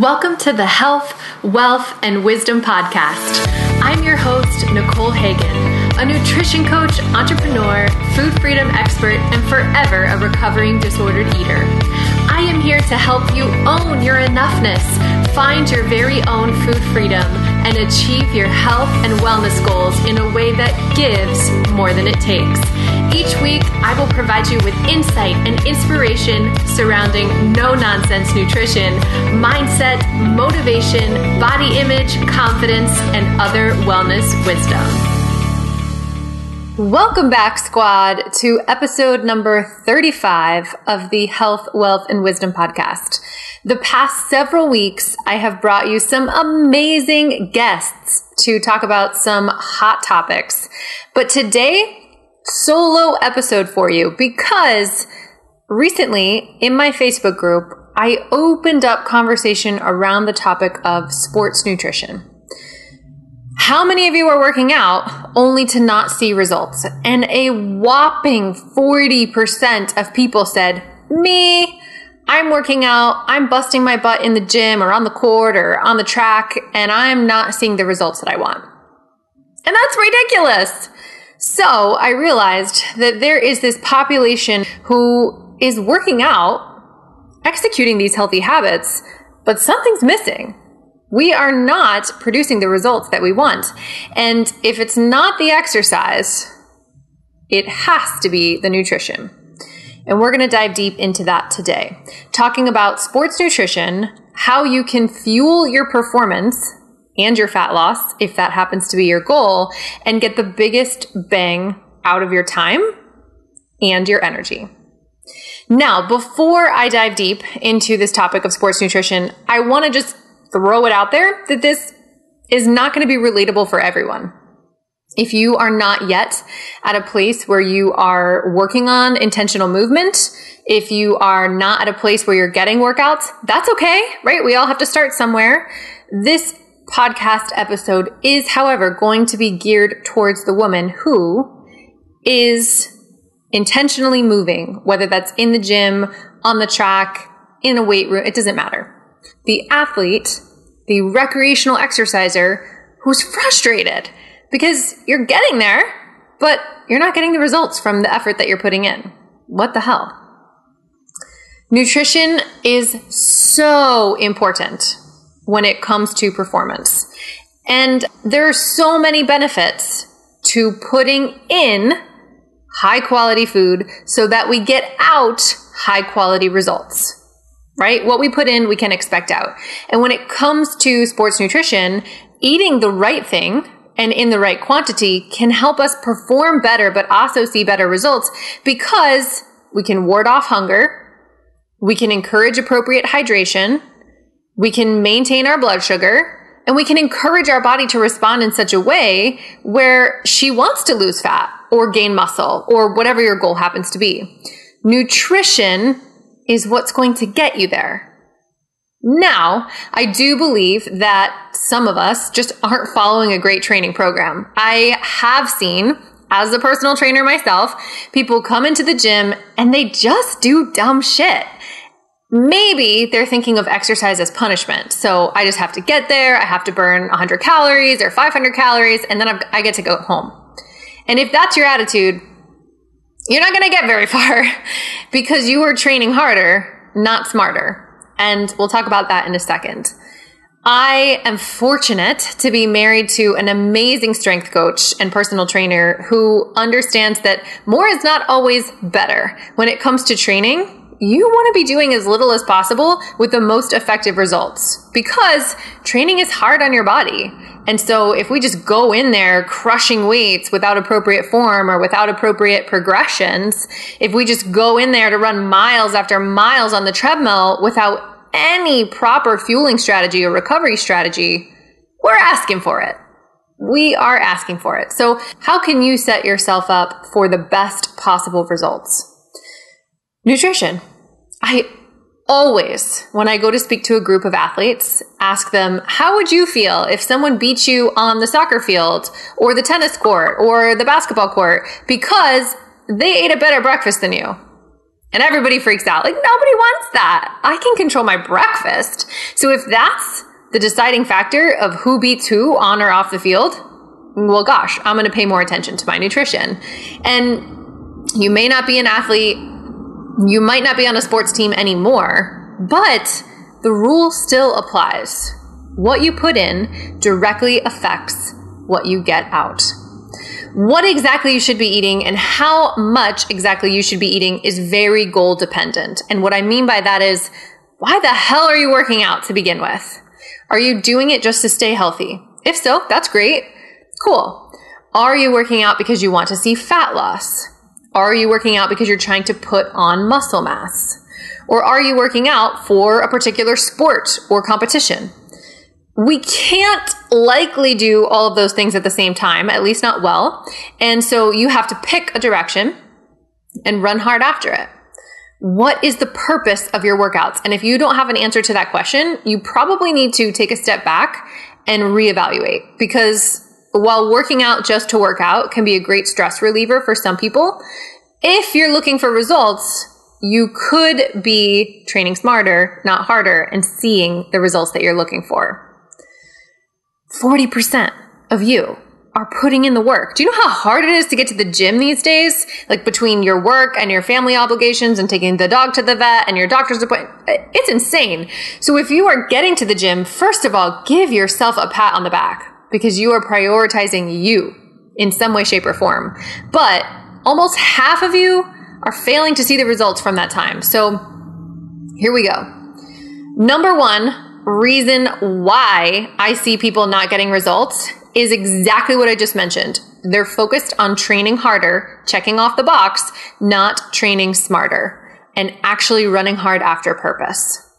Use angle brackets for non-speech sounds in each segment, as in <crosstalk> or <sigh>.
Welcome to the Health, Wealth, and Wisdom Podcast. I'm your host, Nicole Hagan, a nutrition coach, entrepreneur, food freedom expert, and forever a recovering disordered eater. I am here to help you own your enoughness, find your very own food freedom, and achieve your health and wellness goals in a way that gives more than it takes. Each week, I will provide you with insight and inspiration surrounding no nonsense nutrition, mindset, motivation, body image, confidence, and other wellness wisdom. Welcome back, squad, to episode number 35 of the Health, Wealth, and Wisdom podcast. The past several weeks, I have brought you some amazing guests to talk about some hot topics. But today, solo episode for you because recently in my Facebook group, I opened up conversation around the topic of sports nutrition. How many of you are working out only to not see results? And a whopping 40% of people said, Me, I'm working out, I'm busting my butt in the gym or on the court or on the track, and I'm not seeing the results that I want. And that's ridiculous. So I realized that there is this population who is working out, executing these healthy habits, but something's missing. We are not producing the results that we want. And if it's not the exercise, it has to be the nutrition. And we're going to dive deep into that today, talking about sports nutrition, how you can fuel your performance and your fat loss, if that happens to be your goal, and get the biggest bang out of your time and your energy. Now, before I dive deep into this topic of sports nutrition, I want to just throw it out there that this is not going to be relatable for everyone. If you are not yet at a place where you are working on intentional movement, if you are not at a place where you're getting workouts, that's okay, right? We all have to start somewhere. This podcast episode is, however, going to be geared towards the woman who is intentionally moving, whether that's in the gym, on the track, in a weight room, it doesn't matter. The athlete, the recreational exerciser who's frustrated because you're getting there, but you're not getting the results from the effort that you're putting in. What the hell? Nutrition is so important when it comes to performance. And there are so many benefits to putting in high quality food so that we get out high quality results. Right? What we put in, we can expect out. And when it comes to sports nutrition, eating the right thing and in the right quantity can help us perform better, but also see better results because we can ward off hunger. We can encourage appropriate hydration we can maintain our blood sugar and we can encourage our body to respond in such a way where she wants to lose fat or gain muscle or whatever your goal happens to be. Nutrition is what's going to get you there. Now, I do believe that some of us just aren't following a great training program. I have seen as a personal trainer myself, people come into the gym and they just do dumb shit maybe they're thinking of exercise as punishment. So I just have to get there, I have to burn 100 calories or 500 calories, and then I've, i get to go home. And if that's your attitude, you're not going to get very <laughs> far because you are training harder, not smarter. And we'll talk about that in a second. I am fortunate to be married to an amazing strength coach and personal trainer who understands that more is not always better. When it comes to training, you want to be doing as little as possible with the most effective results because training is hard on your body. And so if we just go in there crushing weights without appropriate form or without appropriate progressions, if we just go in there to run miles after miles on the treadmill without any proper fueling strategy or recovery strategy, we're asking for it. We are asking for it. So how can you set yourself up for the best possible results? Nutrition. I always, when I go to speak to a group of athletes, ask them, how would you feel if someone beat you on the soccer field or the tennis court or the basketball court because they ate a better breakfast than you? And everybody freaks out. Like, nobody wants that. I can control my breakfast. So if that's the deciding factor of who beats who on or off the field, well, gosh, I'm going to pay more attention to my nutrition. And you may not be an athlete, you might not be on a sports team anymore, but the rule still applies. What you put in directly affects what you get out. What exactly you should be eating and how much exactly you should be eating is very goal dependent. And what I mean by that is, why the hell are you working out to begin with? Are you doing it just to stay healthy? If so, that's great. Cool. Are you working out because you want to see fat loss? Are you working out because you're trying to put on muscle mass? Or are you working out for a particular sport or competition? We can't likely do all of those things at the same time, at least not well. And so you have to pick a direction and run hard after it. What is the purpose of your workouts? And if you don't have an answer to that question, you probably need to take a step back and reevaluate because while working out just to work out can be a great stress reliever for some people, if you're looking for results, you could be training smarter, not harder, and seeing the results that you're looking for. 40% of you are putting in the work. Do you know how hard it is to get to the gym these days? Like between your work and your family obligations and taking the dog to the vet and your doctor's appointment. It's insane. So if you are getting to the gym, first of all, give yourself a pat on the back because you are prioritizing you in some way, shape, or form. But almost half of you are failing to see the results from that time. So here we go. Number one reason why I see people not getting results is exactly what I just mentioned. They're focused on training harder, checking off the box, not training smarter, and actually running hard after purpose.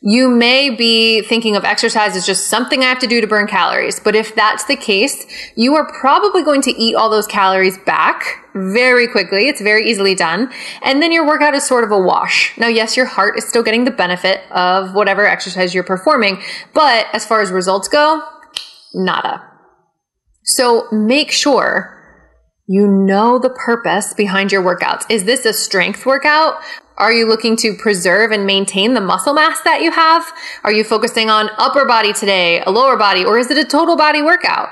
You may be thinking of exercise as just something I have to do to burn calories. But if that's the case, you are probably going to eat all those calories back very quickly. It's very easily done. And then your workout is sort of a wash. Now, yes, your heart is still getting the benefit of whatever exercise you're performing. But as far as results go, nada. So make sure you know the purpose behind your workouts. Is this a strength workout? Are you looking to preserve and maintain the muscle mass that you have? Are you focusing on upper body today, a lower body, or is it a total body workout?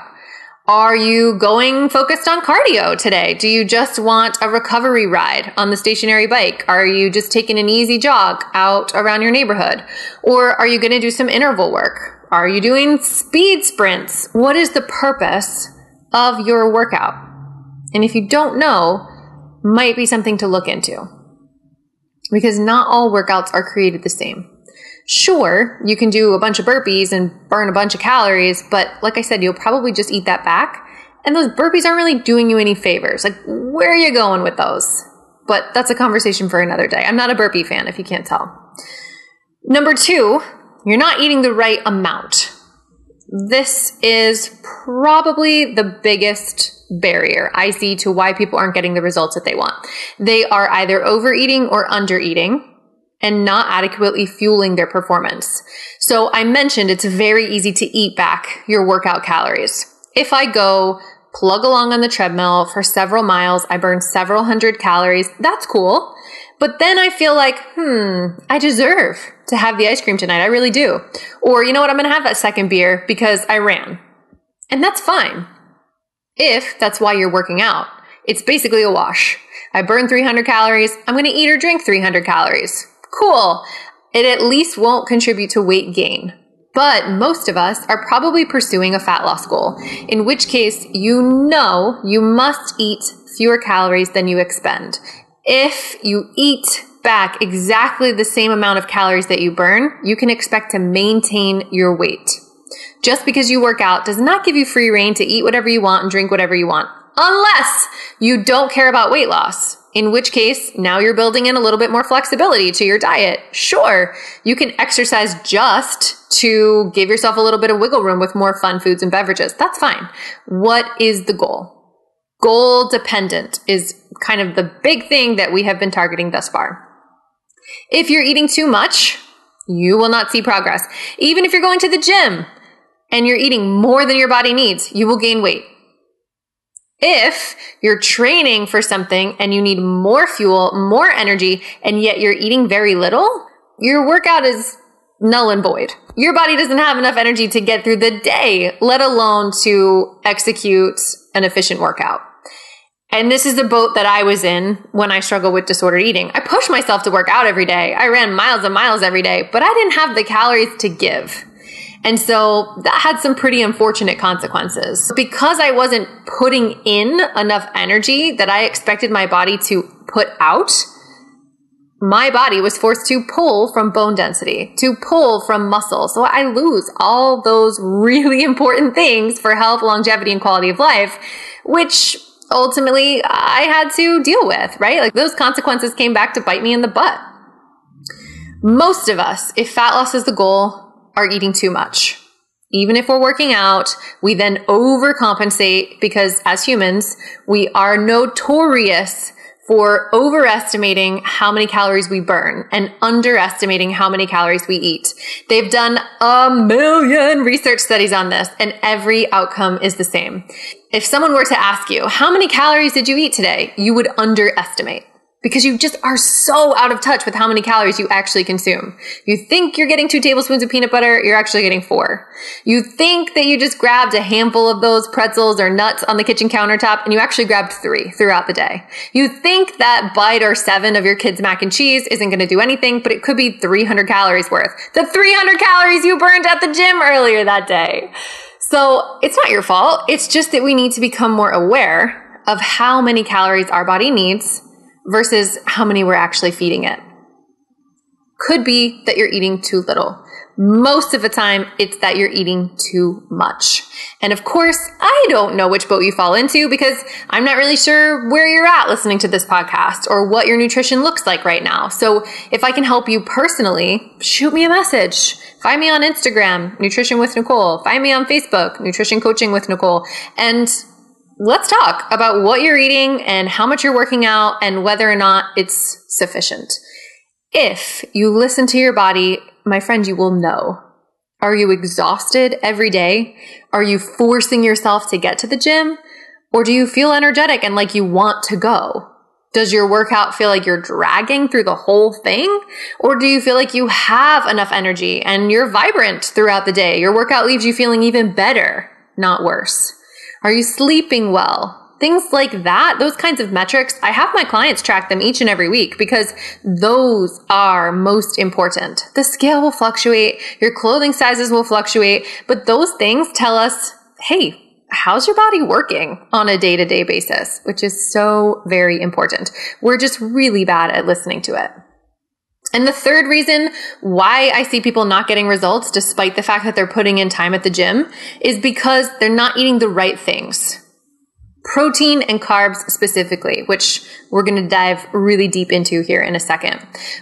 Are you going focused on cardio today? Do you just want a recovery ride on the stationary bike? Are you just taking an easy jog out around your neighborhood? Or are you going to do some interval work? Are you doing speed sprints? What is the purpose of your workout? And if you don't know, might be something to look into because not all workouts are created the same. Sure, you can do a bunch of burpees and burn a bunch of calories, but like I said, you'll probably just eat that back. And those burpees aren't really doing you any favors. Like, where are you going with those? But that's a conversation for another day. I'm not a burpee fan, if you can't tell. Number two, you're not eating the right amount. This is probably the biggest barrier I see to why people aren't getting the results that they want. They are either overeating or undereating and not adequately fueling their performance. So I mentioned it's very easy to eat back your workout calories. If I go plug along on the treadmill for several miles, I burn several hundred calories, that's cool. But then I feel like, hmm, I deserve to have the ice cream tonight. I really do. Or, you know what? I'm going to have that second beer because I ran. And that's fine if that's why you're working out. It's basically a wash. I burn 300 calories. I'm going to eat or drink 300 calories. Cool. It at least won't contribute to weight gain. But most of us are probably pursuing a fat loss goal, in which case you know you must eat fewer calories than you expend. If you eat back exactly the same amount of calories that you burn, you can expect to maintain your weight. Just because you work out does not give you free rein to eat whatever you want and drink whatever you want, unless you don't care about weight loss. In which case, now you're building in a little bit more flexibility to your diet. Sure, you can exercise just to give yourself a little bit of wiggle room with more fun foods and beverages. That's fine. What is the goal? Goal dependent is kind of the big thing that we have been targeting thus far. If you're eating too much, you will not see progress. Even if you're going to the gym, and you're eating more than your body needs, you will gain weight. If you're training for something and you need more fuel, more energy, and yet you're eating very little, your workout is null and void. Your body doesn't have enough energy to get through the day, let alone to execute an efficient workout. And this is the boat that I was in when I struggled with disordered eating. I pushed myself to work out every day. I ran miles and miles every day, but I didn't have the calories to give. And so that had some pretty unfortunate consequences. Because I wasn't putting in enough energy that I expected my body to put out, my body was forced to pull from bone density, to pull from muscle. So I lose all those really <laughs> important things for health, longevity, and quality of life, which ultimately I had to deal with, right? Like those consequences came back to bite me in the butt. Most of us, if fat loss is the goal, are eating too much. Even if we're working out, we then overcompensate because as humans, we are notorious for overestimating how many calories we burn and underestimating how many calories we eat. They've done a million research studies on this and every outcome is the same. If someone were to ask you, how many calories did you eat today? You would underestimate because you just are so out of touch with how many calories you actually consume. You think you're getting two tablespoons of peanut butter, you're actually getting four. You think that you just grabbed a handful of those pretzels or nuts on the kitchen countertop and you actually grabbed three throughout the day. You think that bite or seven of your kids' mac and cheese isn't going to do anything, but it could be 300 calories worth. The 300 calories you burned at the gym earlier that day. So it's not your fault. It's just that we need to become more aware of how many calories our body needs versus how many we're actually feeding it. Could be that you're eating too little. Most of the time, it's that you're eating too much. And of course, I don't know which boat you fall into because I'm not really sure where you're at listening to this podcast or what your nutrition looks like right now. So if I can help you personally, shoot me a message. Find me on Instagram, Nutrition with Nicole. Find me on Facebook, Nutrition Coaching with Nicole. And let's talk about what you're eating and how much you're working out and whether or not it's sufficient. If you listen to your body, my friend, you will know. Are you exhausted every day? Are you forcing yourself to get to the gym? Or do you feel energetic and like you want to go? Does your workout feel like you're dragging through the whole thing? Or do you feel like you have enough energy and you're vibrant throughout the day? Your workout leaves you feeling even better, not worse. Are you sleeping well? Things like that, those kinds of metrics, I have my clients track them each and every week because those are most important. The scale will fluctuate, your clothing sizes will fluctuate, but those things tell us, hey, how's your body working on a day to day basis, which is so very important. We're just really bad at listening to it. And the third reason why I see people not getting results, despite the fact that they're putting in time at the gym, is because they're not eating the right things protein and carbs specifically, which we're going to dive really deep into here in a second.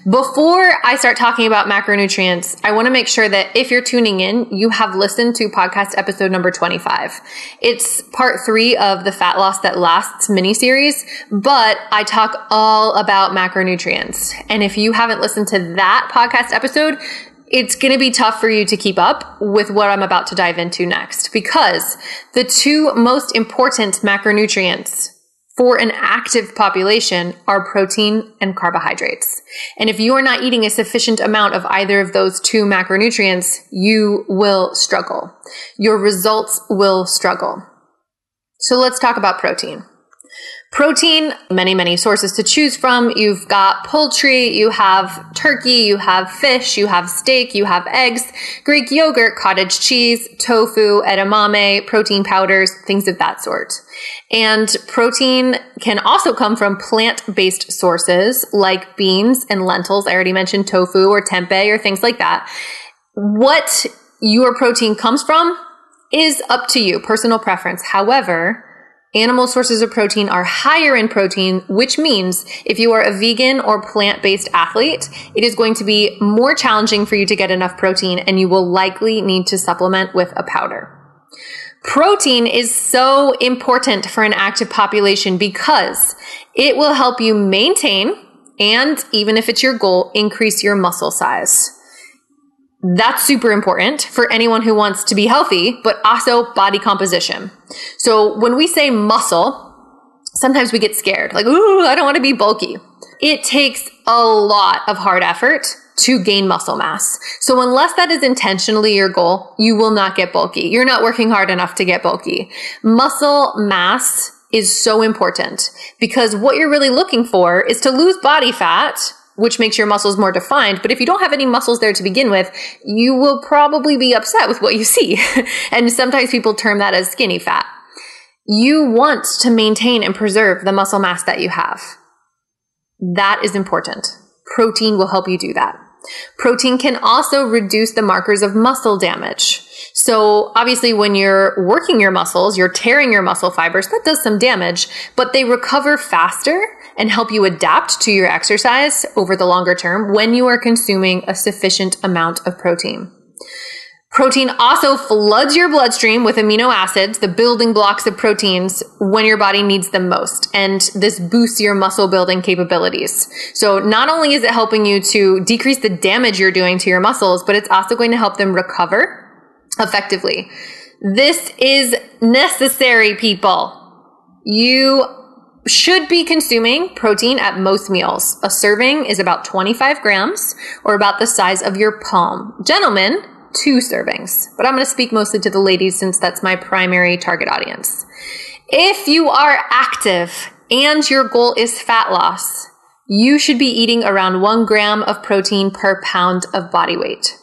Before I start talking about macronutrients, I want to make sure that if you're tuning in, you have listened to podcast episode number 25. It's part three of the Fat Loss That Lasts mini series, but I talk all about macronutrients. And if you haven't listened to that podcast episode, it's going to be tough for you to keep up with what I'm about to dive into next because the two most important macronutrients for an active population are protein and carbohydrates. And if you are not eating a sufficient amount of either of those two macronutrients, you will struggle. Your results will struggle. So let's talk about protein. Protein, many, many sources to choose from. You've got poultry, you have turkey, you have fish, you have steak, you have eggs, Greek yogurt, cottage cheese, tofu, edamame, protein powders, things of that sort. And protein can also come from plant-based sources like beans and lentils. I already mentioned tofu or tempeh or things like that. What your protein comes from is up to you, personal preference. However, Animal sources of protein are higher in protein, which means if you are a vegan or plant based athlete, it is going to be more challenging for you to get enough protein and you will likely need to supplement with a powder. Protein is so important for an active population because it will help you maintain and even if it's your goal, increase your muscle size. That's super important for anyone who wants to be healthy, but also body composition. So when we say muscle, sometimes we get scared, like, ooh, I don't want to be bulky. It takes a lot of hard effort to gain muscle mass. So unless that is intentionally your goal, you will not get bulky. You're not working hard enough to get bulky. Muscle mass is so important because what you're really looking for is to lose body fat which makes your muscles more defined. But if you don't have any muscles there to begin with, you will probably be upset with what you see. <laughs> and sometimes people term that as skinny fat. You want to maintain and preserve the muscle mass that you have. That is important. Protein will help you do that. Protein can also reduce the markers of muscle damage. So obviously when you're working your muscles, you're tearing your muscle fibers, that does some damage, but they recover faster and help you adapt to your exercise over the longer term when you are consuming a sufficient amount of protein. Protein also floods your bloodstream with amino acids, the building blocks of proteins, when your body needs them most. And this boosts your muscle building capabilities. So not only is it helping you to decrease the damage you're doing to your muscles, but it's also going to help them recover effectively. This is necessary, people. You should be consuming protein at most meals. A serving is about 25 grams or about the size of your palm. Gentlemen, two servings, but I'm going to speak mostly to the ladies since that's my primary target audience. If you are active and your goal is fat loss, you should be eating around one gram of protein per pound of body weight.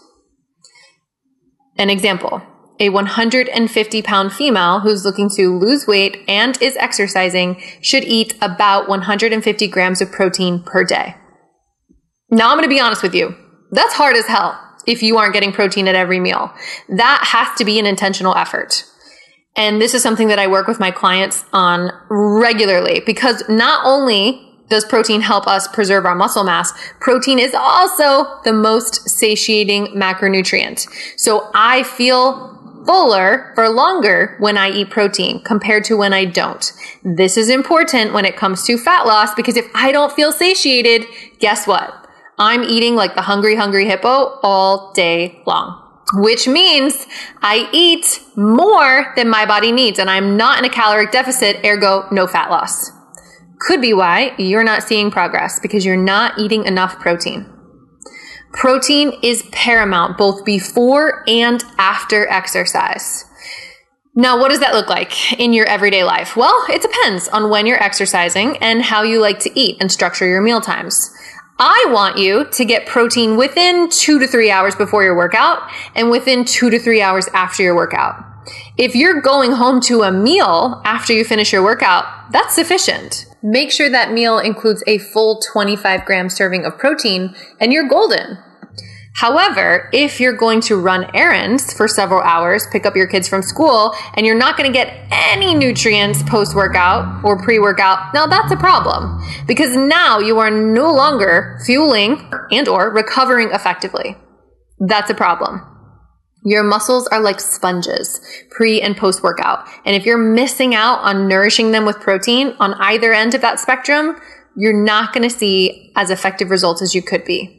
An example a 150 pound female who's looking to lose weight and is exercising should eat about 150 grams of protein per day. Now, I'm going to be honest with you. That's hard as hell if you aren't getting protein at every meal. That has to be an intentional effort. And this is something that I work with my clients on regularly because not only does protein help us preserve our muscle mass? Protein is also the most satiating macronutrient. So I feel fuller for longer when I eat protein compared to when I don't. This is important when it comes to fat loss because if I don't feel satiated, guess what? I'm eating like the hungry, hungry hippo all day long. Which means I eat more than my body needs and I'm not in a caloric deficit, ergo, no fat loss. Could be why you're not seeing progress because you're not eating enough protein. Protein is paramount both before and after exercise. Now, what does that look like in your everyday life? Well, it depends on when you're exercising and how you like to eat and structure your meal times. I want you to get protein within two to three hours before your workout and within two to three hours after your workout. If you're going home to a meal after you finish your workout, that's sufficient. Make sure that meal includes a full 25 gram serving of protein and you're golden. However, if you're going to run errands for several hours, pick up your kids from school, and you're not going to get any nutrients post workout or pre workout, now that's a problem because now you are no longer fueling and or recovering effectively. That's a problem. Your muscles are like sponges pre and post workout. And if you're missing out on nourishing them with protein on either end of that spectrum, you're not going to see as effective results as you could be.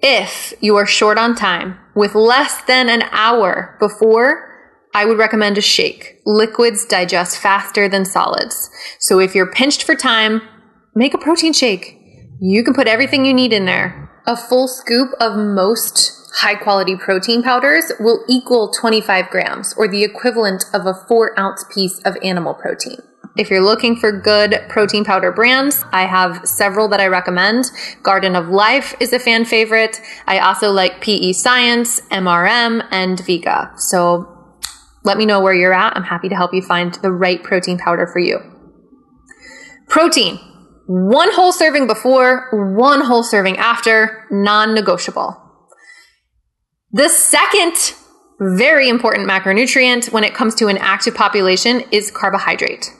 If you are short on time with less than an hour before, I would recommend a shake. Liquids digest faster than solids. So if you're pinched for time, make a protein shake. You can put everything you need in there. A full scoop of most high quality protein powders will equal 25 grams or the equivalent of a four ounce piece of animal protein. If you're looking for good protein powder brands, I have several that I recommend. Garden of Life is a fan favorite. I also like PE Science, MRM, and Vega. So let me know where you're at. I'm happy to help you find the right protein powder for you. Protein. One whole serving before, one whole serving after, non negotiable. The second very important macronutrient when it comes to an active population is carbohydrate.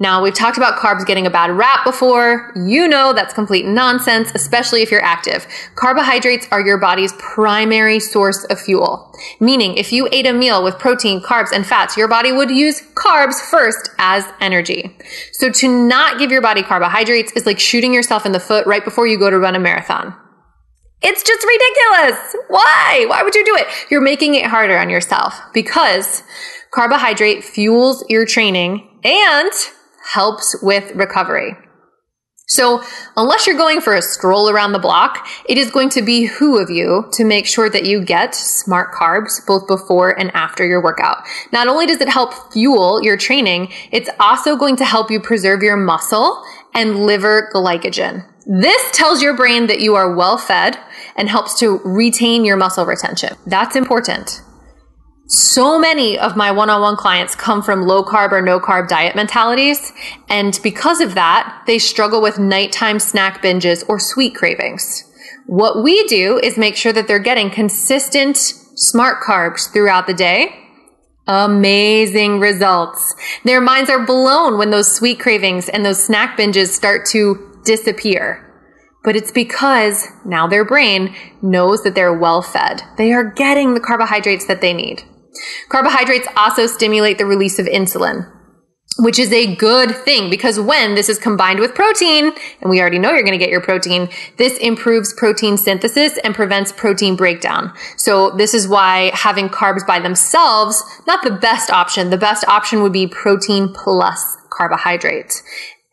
Now, we've talked about carbs getting a bad rap before. You know that's complete nonsense, especially if you're active. Carbohydrates are your body's primary source of fuel. Meaning, if you ate a meal with protein, carbs, and fats, your body would use carbs first as energy. So to not give your body carbohydrates is like shooting yourself in the foot right before you go to run a marathon. It's just ridiculous. Why? Why would you do it? You're making it harder on yourself because carbohydrate fuels your training and helps with recovery. So, unless you're going for a stroll around the block, it is going to be who of you to make sure that you get smart carbs both before and after your workout. Not only does it help fuel your training, it's also going to help you preserve your muscle and liver glycogen. This tells your brain that you are well fed and helps to retain your muscle retention. That's important. So many of my one on one clients come from low carb or no carb diet mentalities. And because of that, they struggle with nighttime snack binges or sweet cravings. What we do is make sure that they're getting consistent smart carbs throughout the day. Amazing results. Their minds are blown when those sweet cravings and those snack binges start to disappear but it's because now their brain knows that they're well fed. They are getting the carbohydrates that they need. Carbohydrates also stimulate the release of insulin, which is a good thing because when this is combined with protein, and we already know you're going to get your protein, this improves protein synthesis and prevents protein breakdown. So this is why having carbs by themselves, not the best option. The best option would be protein plus carbohydrates.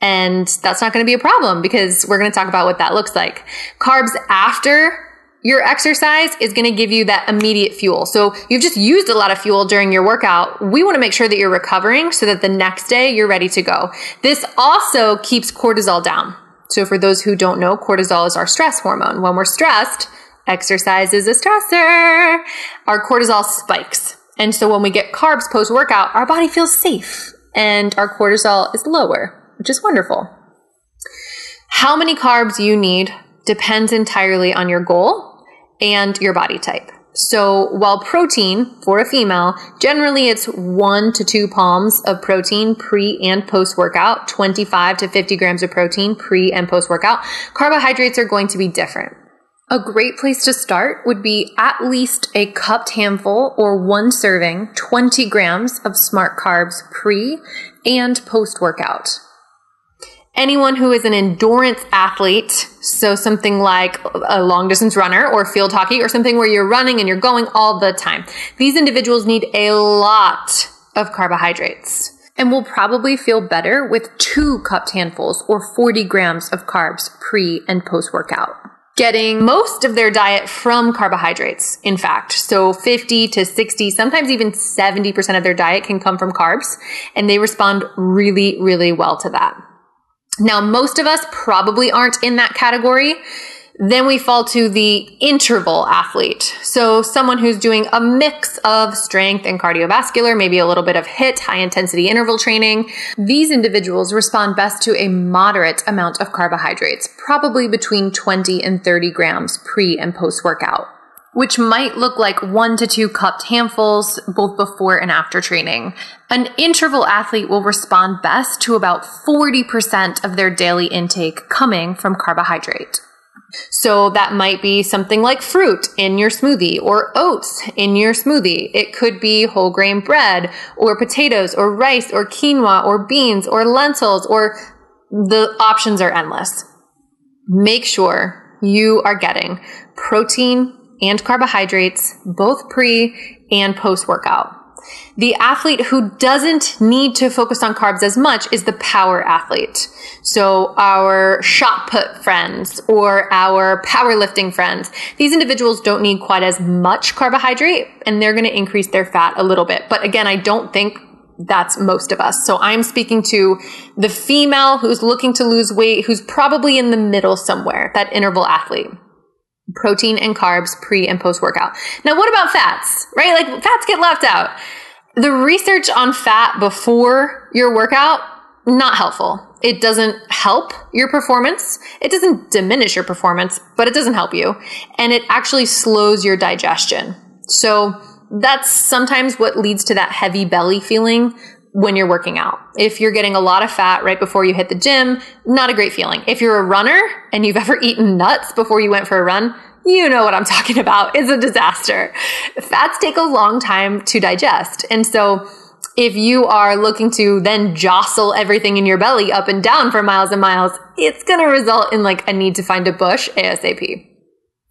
And that's not going to be a problem because we're going to talk about what that looks like. Carbs after your exercise is going to give you that immediate fuel. So you've just used a lot of fuel during your workout. We want to make sure that you're recovering so that the next day you're ready to go. This also keeps cortisol down. So for those who don't know, cortisol is our stress hormone. When we're stressed, exercise is a stressor. Our cortisol spikes. And so when we get carbs post workout, our body feels safe and our cortisol is lower, which is wonderful. How many carbs you need depends entirely on your goal and your body type. So while protein for a female, generally it's one to two palms of protein pre and post workout, 25 to 50 grams of protein pre and post workout. Carbohydrates are going to be different. A great place to start would be at least a cupped handful or one serving, 20 grams of smart carbs pre and post workout anyone who is an endurance athlete, so something like a long distance runner or field hockey or something where you're running and you're going all the time. These individuals need a lot of carbohydrates and will probably feel better with two cupped handfuls or 40 grams of carbs pre and post workout. Getting most of their diet from carbohydrates, in fact. So 50 to 60, sometimes even 70% of their diet can come from carbs, and they respond really, really well to that. Now, most of us probably aren't in that category. Then we fall to the interval athlete. So someone who's doing a mix of strength and cardiovascular, maybe a little bit of HIIT, high intensity interval training. These individuals respond best to a moderate amount of carbohydrates, probably between 20 and 30 grams pre and post workout which might look like one to two cupped handfuls both before and after training. An interval athlete will respond best to about 40% of their daily intake coming from carbohydrate. So that might be something like fruit in your smoothie or oats in your smoothie. It could be whole grain bread or potatoes or rice or quinoa or beans or lentils or the options are endless. Make sure you are getting protein, and carbohydrates, both pre and post workout. The athlete who doesn't need to focus on carbs as much is the power athlete. So our shot put friends or our powerlifting friends, these individuals don't need quite as much carbohydrate and they're going to increase their fat a little bit. But again, I don't think that's most of us. So I'm speaking to the female who's looking to lose weight, who's probably in the middle somewhere, that interval athlete protein and carbs pre and post workout. Now, what about fats, right? Like fats get left out. The research on fat before your workout, not helpful. It doesn't help your performance. It doesn't diminish your performance, but it doesn't help you. And it actually slows your digestion. So that's sometimes what leads to that heavy belly feeling when you're working out. If you're getting a lot of fat right before you hit the gym, not a great feeling. If you're a runner and you've <laughs> ever eaten nuts before you went for a run, you know what I'm <laughs> talking about. It's a disaster. Fats take a long time to digest. And so if you are looking to then jostle everything in your belly up and down for miles and miles, it's going to result in like a need to find a bush ASAP.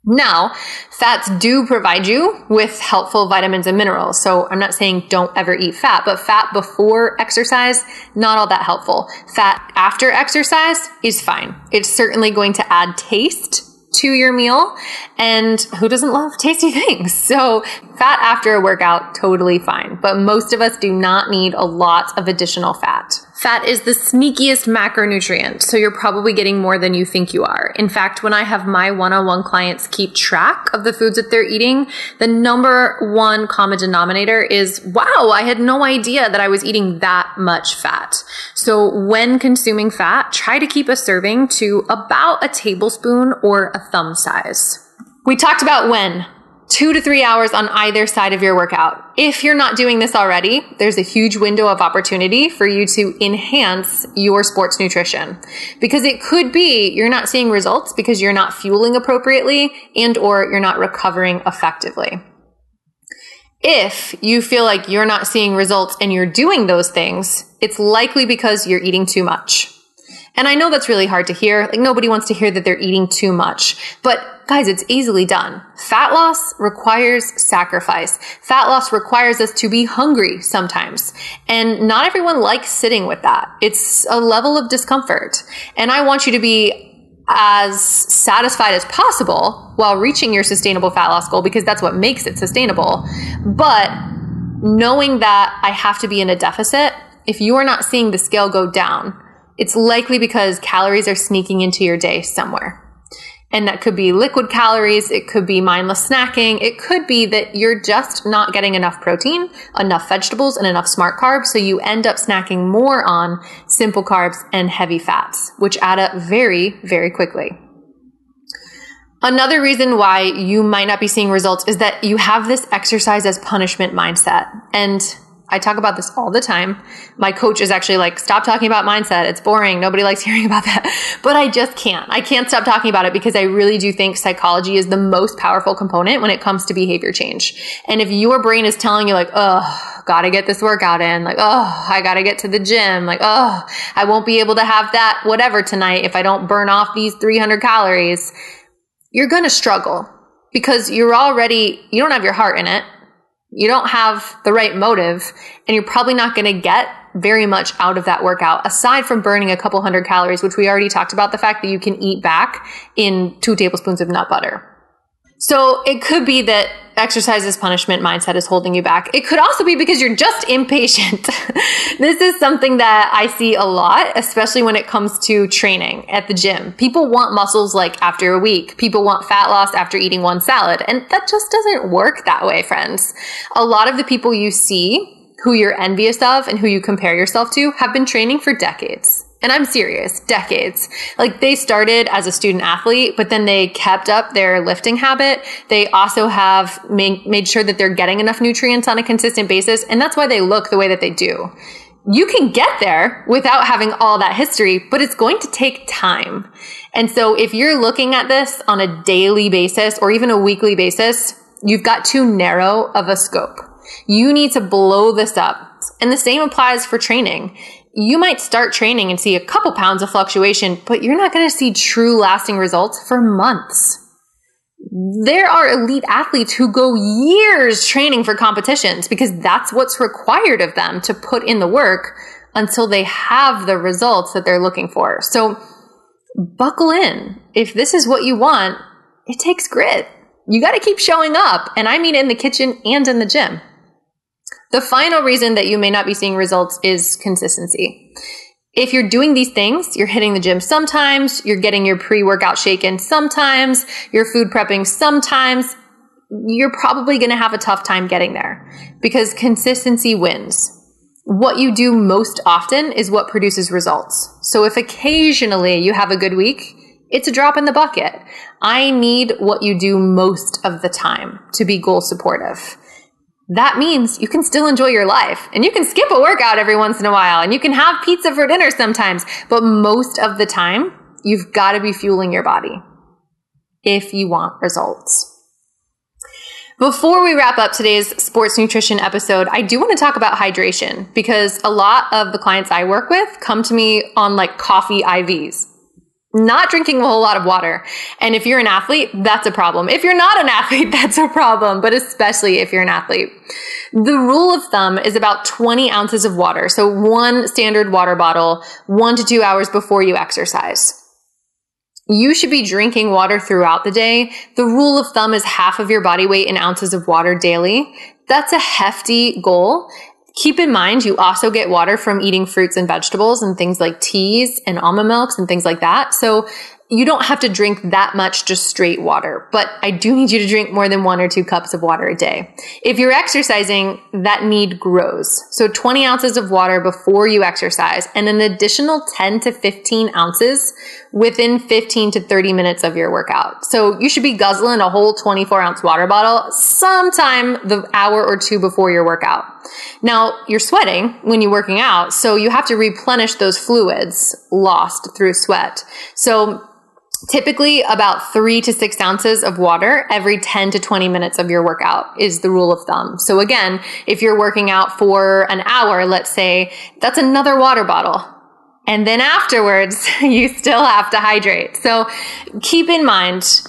Now, fats do provide you with helpful vitamins and minerals. So I'm not saying don't ever eat fat, but fat before exercise, not all that helpful. Fat after exercise is fine. It's certainly going to add taste to your meal. And who doesn't love tasty <laughs> things? So fat after a workout, totally fine. But most of us do not need a lot of additional fat. Fat is the sneakiest macronutrient, so you're probably getting more than you think you are. In fact, when I have my one-on-one clients keep track of the foods that they're eating, the number one common denominator is, wow, I had no idea that I was eating that much fat. So when consuming fat, try to keep a serving to about a tablespoon or a thumb size. We talked about when two to three hours on either side of your workout. If you're not doing this already, there's a huge window of opportunity for you to enhance your sports nutrition because it could be you're not seeing results because you're not fueling appropriately and or you're not recovering effectively. If you feel like you're not seeing results and you're doing those things, it's likely because you're eating too much. And I know that's really hard to hear. Like nobody wants to hear that they're eating too much, but guys, it's easily done. Fat loss requires sacrifice. Fat loss requires us to be hungry sometimes. And not everyone likes sitting with that. It's a level of discomfort. And I want you to be as satisfied as possible while reaching your sustainable fat loss goal because that's what makes it sustainable. But knowing that I have to be in a deficit, if you are not seeing the scale go down, it's likely because calories are sneaking into your day somewhere. And that could be liquid calories. It could be mindless snacking. It could be that you're just not getting enough protein, enough vegetables, and enough smart carbs. So you end up snacking more on simple carbs and heavy fats, which add up very, very quickly. Another reason why you might not be seeing results is that you have this exercise as punishment mindset. And I talk about this all the time. My coach is actually like, stop talking about mindset. It's boring. Nobody likes <laughs> hearing about that. But I just can't. I can't stop talking about it because I really do think psychology is the most powerful component when it comes to behavior change. And if your brain is telling you like, oh, gotta get this workout in, like, oh, I gotta get to the gym, like, oh, I won't be able to have that whatever tonight if I don't burn off these 300 calories, you're gonna struggle because you're already, you don't have your heart in it you don't have the right motive and you're probably not going to get very much out of that workout aside from burning a couple hundred calories, which we already talked about the fact that you can eat back in two tablespoons of nut butter. So it could be that exercise as punishment mindset is holding you back. It could also be because you're just <laughs> impatient. <laughs> this is something that I see a lot, especially when it comes to training at the gym. People want muscles like after a week. People want fat loss after eating one salad. And that just doesn't work that way, friends. A lot of the people you see who you're envious of and who you compare yourself to have been training for decades. And I'm serious, decades. Like they started as a student athlete, but then they kept up their lifting habit. They also have made, made sure that they're getting enough nutrients on a consistent basis. And that's why they look the way that they do. You can get there without having all that history, but it's going to take time. And so if you're looking at this on a daily basis or even a weekly basis, you've got too narrow of a scope. You need to blow this up. And the same applies for training you might start training and see a couple pounds of fluctuation, but you're not going to see true lasting results for months. There are elite athletes who go years training for competitions because that's what's required of them to put in the work until they have the results that they're looking for. So buckle in. If this is what you want, it takes grit. You got to keep showing up. And I mean in the kitchen and in the gym. The final reason that you may not be seeing results is consistency. If you're doing these things, you're hitting the gym sometimes, you're getting your pre workout shaken sometimes, you're food prepping sometimes, you're probably going to have a tough time getting there because consistency wins. What you do most often is what produces results. So if occasionally you have a good week, it's a drop in the bucket. I need what you do most of the time to be goal supportive that means you can still enjoy your life and you can skip a workout every once in a while and you can have pizza for dinner sometimes. But most of the time, you've got to be fueling your body if you want results. Before we wrap up today's sports nutrition episode, I do want to talk about hydration because a lot of the clients I work with come to me on like coffee IVs. Not drinking a whole lot of water. And if you're an athlete, that's a problem. If you're not an <laughs> athlete, that's a problem, but especially if you're an athlete. The rule of thumb is about 20 ounces of water. So one standard water bottle, one to two hours before you exercise. You should be drinking water throughout the day. The rule of thumb is half of your body weight in ounces of water daily. That's a hefty goal. Keep in mind, you also get water from eating fruits and vegetables and things like teas and almond milks and things like that. So you don't have to drink that much just straight water, but I do need you to drink more than one or two cups of water a day. If you're exercising, that need grows. So 20 ounces of water before you exercise and an additional 10 to 15 ounces within 15 to 30 minutes of your workout. So you should be guzzling a whole 24 ounce water bottle sometime the hour or two before your workout. Now you're sweating when you're working out, so you have to replenish those fluids lost through sweat. So Typically, about three to six ounces of water every 10 to 20 minutes of your workout is the rule of thumb. So, again, if you're working out for an hour, let's say, that's another water bottle. And then afterwards, <laughs> you still have to hydrate. So, keep in mind,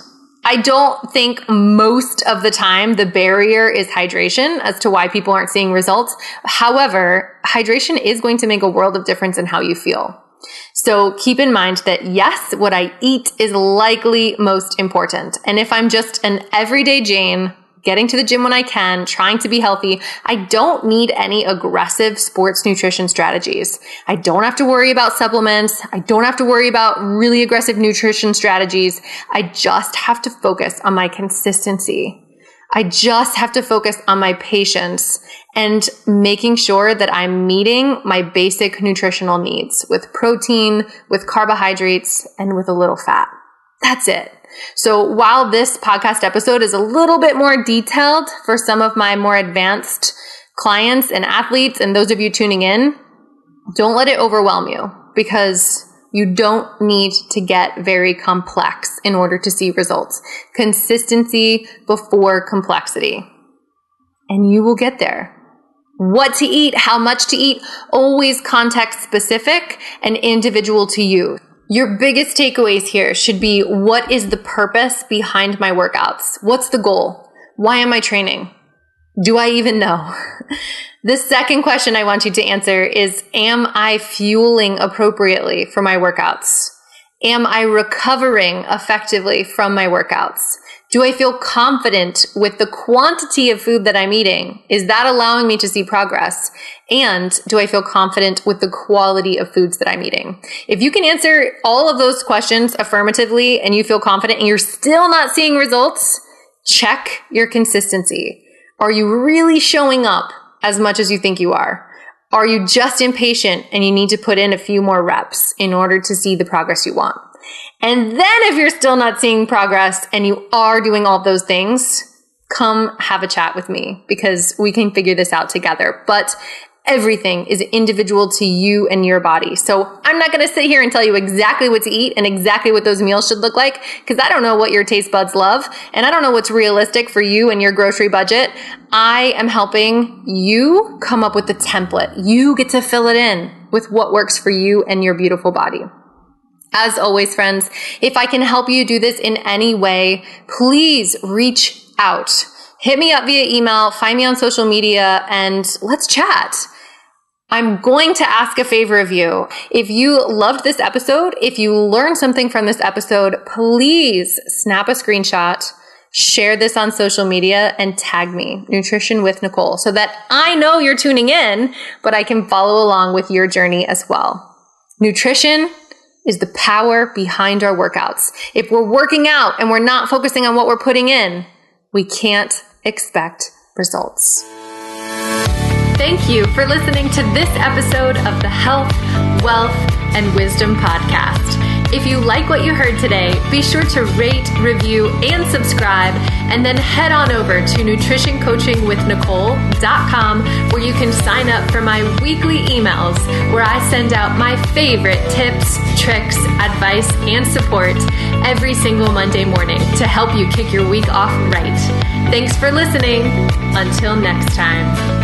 I don't think most of the time the barrier is hydration as to why people aren't seeing results. However, hydration is going to make a world of difference in how you feel. So keep in mind that yes, what I eat is likely most important. And if I'm just an everyday Jane, getting to the gym when I can, trying to be healthy, I don't need any aggressive sports nutrition strategies. I don't have to worry about supplements. I don't have to worry about really aggressive nutrition strategies. I just have to focus on my consistency. I just have to focus on my patience and making sure that I'm meeting my basic nutritional needs with protein, with carbohydrates, and with a little fat. That's it. So while this podcast episode is a little bit more detailed for some of my more advanced clients and athletes and those of you tuning in, don't let it overwhelm you because you don't need to get very complex in order to see results. Consistency before complexity. And you will get there what to eat, how much to eat, always context specific and individual to you. Your biggest takeaways here should be what is the purpose behind my workouts? What's the goal? Why am I training? Do I even know? <laughs> the second question I want you to answer is Am I fueling appropriately for my workouts? Am I recovering effectively from my workouts? Do I feel confident with the quantity of food that I'm eating? Is that allowing me to see progress? And do I feel confident with the quality of foods that I'm eating? If you can answer all of those questions affirmatively and you feel confident and you're still not seeing results, check your consistency. Are you really showing up as much as you think you are? Are you just impatient and you need to put in a few more reps in order to see the progress you want? And then if you're still not seeing progress and you are doing all those things, come have a chat with me because we can figure this out together. But everything is individual to you and your body. So I'm not going to sit here and tell you exactly what to eat and exactly what those meals should look like because I don't know what your taste buds love and I don't know what's realistic for you and your grocery budget. I am helping you come up with the template. You get to fill it in with what works for you and your beautiful body. As always, friends, if I can help you do this in any way, please reach out. Hit me up via email, find me on social media, and let's chat. I'm going to ask a favor of you. If you loved this episode, if you learned something from this episode, please snap a screenshot, share this on social media, and tag me, Nutrition with Nicole, so that I know you're tuning in, but I can follow along with your journey as well. Nutrition is the power behind our workouts. If we're working out and we're not focusing on what we're putting in, we can't expect results. Thank you for listening to this episode of the Health, Wealth, and Wisdom Podcast. If you like what you heard today, be sure to rate, review, and subscribe, and then head on over to nutritioncoachingwithnicole.com where you can sign up for my weekly emails where I send out my favorite tips, tricks, advice, and support every single Monday morning to help you kick your week off right. Thanks for listening. Until next time.